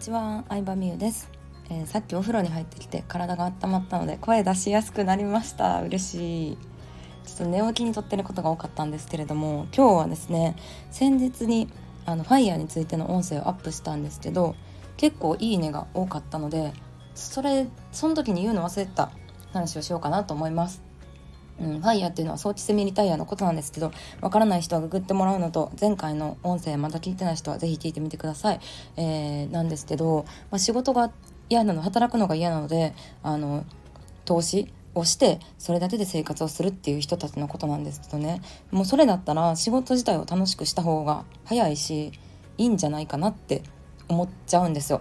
ちは、相葉美優です、えー、さっきお風呂に入ってきて体が温まったので声出しやすくなりました。嬉しい。ちょっと寝起きにとってることが多かったんですけれども今日はですね先日にあのファイヤーについての音声をアップしたんですけど結構いいねが多かったのでそれその時に言うの忘れた話をしようかなと思います。うん、ファイヤーっていうのは装置セミリタイヤのことなんですけどわからない人はググってもらうのと前回の音声まだ聞いてない人は是非聞いてみてください、えー、なんですけど、まあ、仕事が嫌なの働くのが嫌なのであの投資をしてそれだけで生活をするっていう人たちのことなんですけどねもうそれだったら仕事自体を楽しくした方が早いしいいんじゃないかなって思っちゃうんですよ。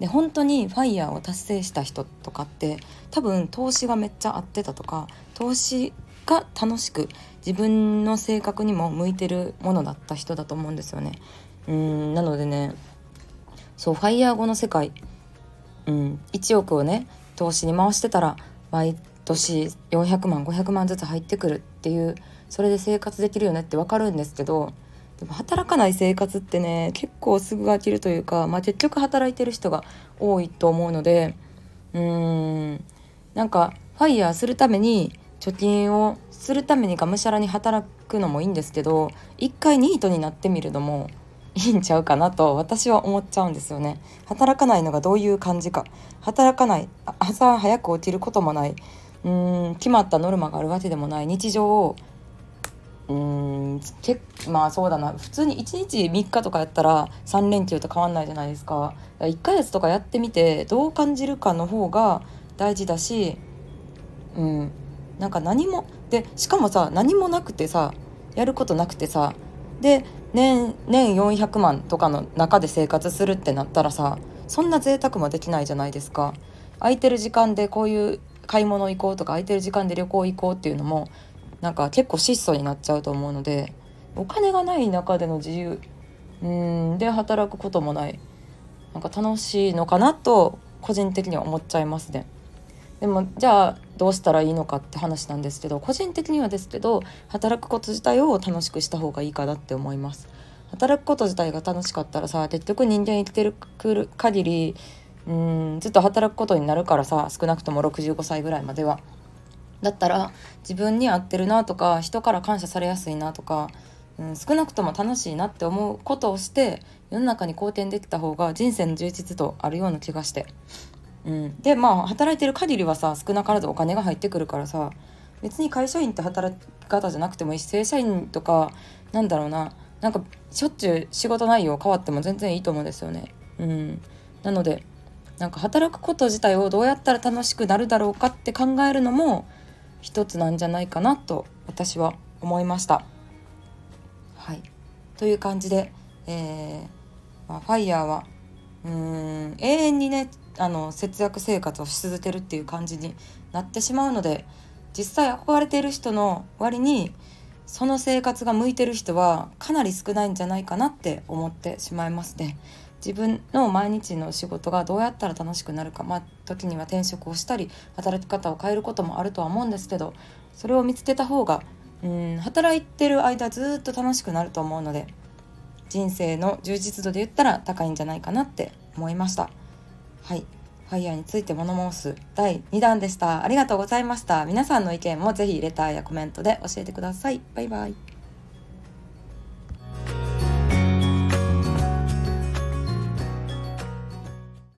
で本当にファイヤーを達成した人とかって多分投資がめっちゃ合ってたとか投資が楽しく自分の性格にも向いてるものだった人だと思うんですよね。うんなのでねそうファイヤー後の世界、うん、1億をね投資に回してたら毎年400万500万ずつ入ってくるっていうそれで生活できるよねって分かるんですけどでも働かない生活ってね結構すぐ飽きるというか、まあ、結局働いてる人が多いと思うのでうーんなんかファイヤーするために貯金をするためにがむしゃらに働くのもいいんですけど一回ニートになってみるのもいいんちゃうかなと私は思っちゃうんですよね。働かないのがどういう感じか。働かない朝早く起きることもない。うーん決まったノルマがあるわけでもない。日常をうんけまあそうだな。普通に1日3日とかやったら3連休と変わんないじゃないですか。1ヶ月とかやってみてどう感じるかの方が大事だしうん。なんか何もでしかもさ何もなくてさやることなくてさで年年400万とかの中で生活するってなったらさそんな贅沢もできないじゃないですか。空いてる時間でこういう買い物行こうとか空いてる時間で旅行行こうっていうのもなんか結構質素になっちゃうと思うのでお金がない中での自由うんで働くこともないなんか楽しいのかなと個人的には思っちゃいますね。でもじゃあどうしたらいいのかって話なんですけど個人的にはですけど働くこと自体を楽しくした方がいいかなって思います。働くこと自体が楽しかったらさ結局人間生きてる限りうんずっと働くことになるからさ少なくとも65歳ぐらいまでは。だったら自分に合ってるなとか人から感謝されやすいなとか、うん、少なくとも楽しいなって思うことをして世の中に貢献できた方が人生の充実度あるような気がして。うん、でまあ働いてる限りはさ少なからずお金が入ってくるからさ別に会社員って働き方じゃなくてもいいし正社員とかなんだろうななんかしょっちゅう仕事内容変わっても全然いいと思うんですよね。うん、なのでなんか働くこと自体をどうやったら楽しくなるだろうかって考えるのも一つなんじゃないかなと私は思いました。はいという感じで、えーまあ、ファイヤーはうーん永遠にねあの節約生活をし続けるっていう感じになってしまうので実際憧れている人の割にその生活が向いてる人はかなり少ないんじゃないかなって思ってしまいますね。自分の毎日の仕事がどうやったら楽しくなるかまあ時には転職をしたり働き方を変えることもあるとは思うんですけどそれを見つけた方がうん働いてる間ずっと楽しくなると思うので人生の充実度で言ったら高いんじゃないかなって思いました。はい。ファイヤーについて物申す。第2弾でした。ありがとうございました。皆さんの意見もぜひレターやコメントで教えてください。バイバイ。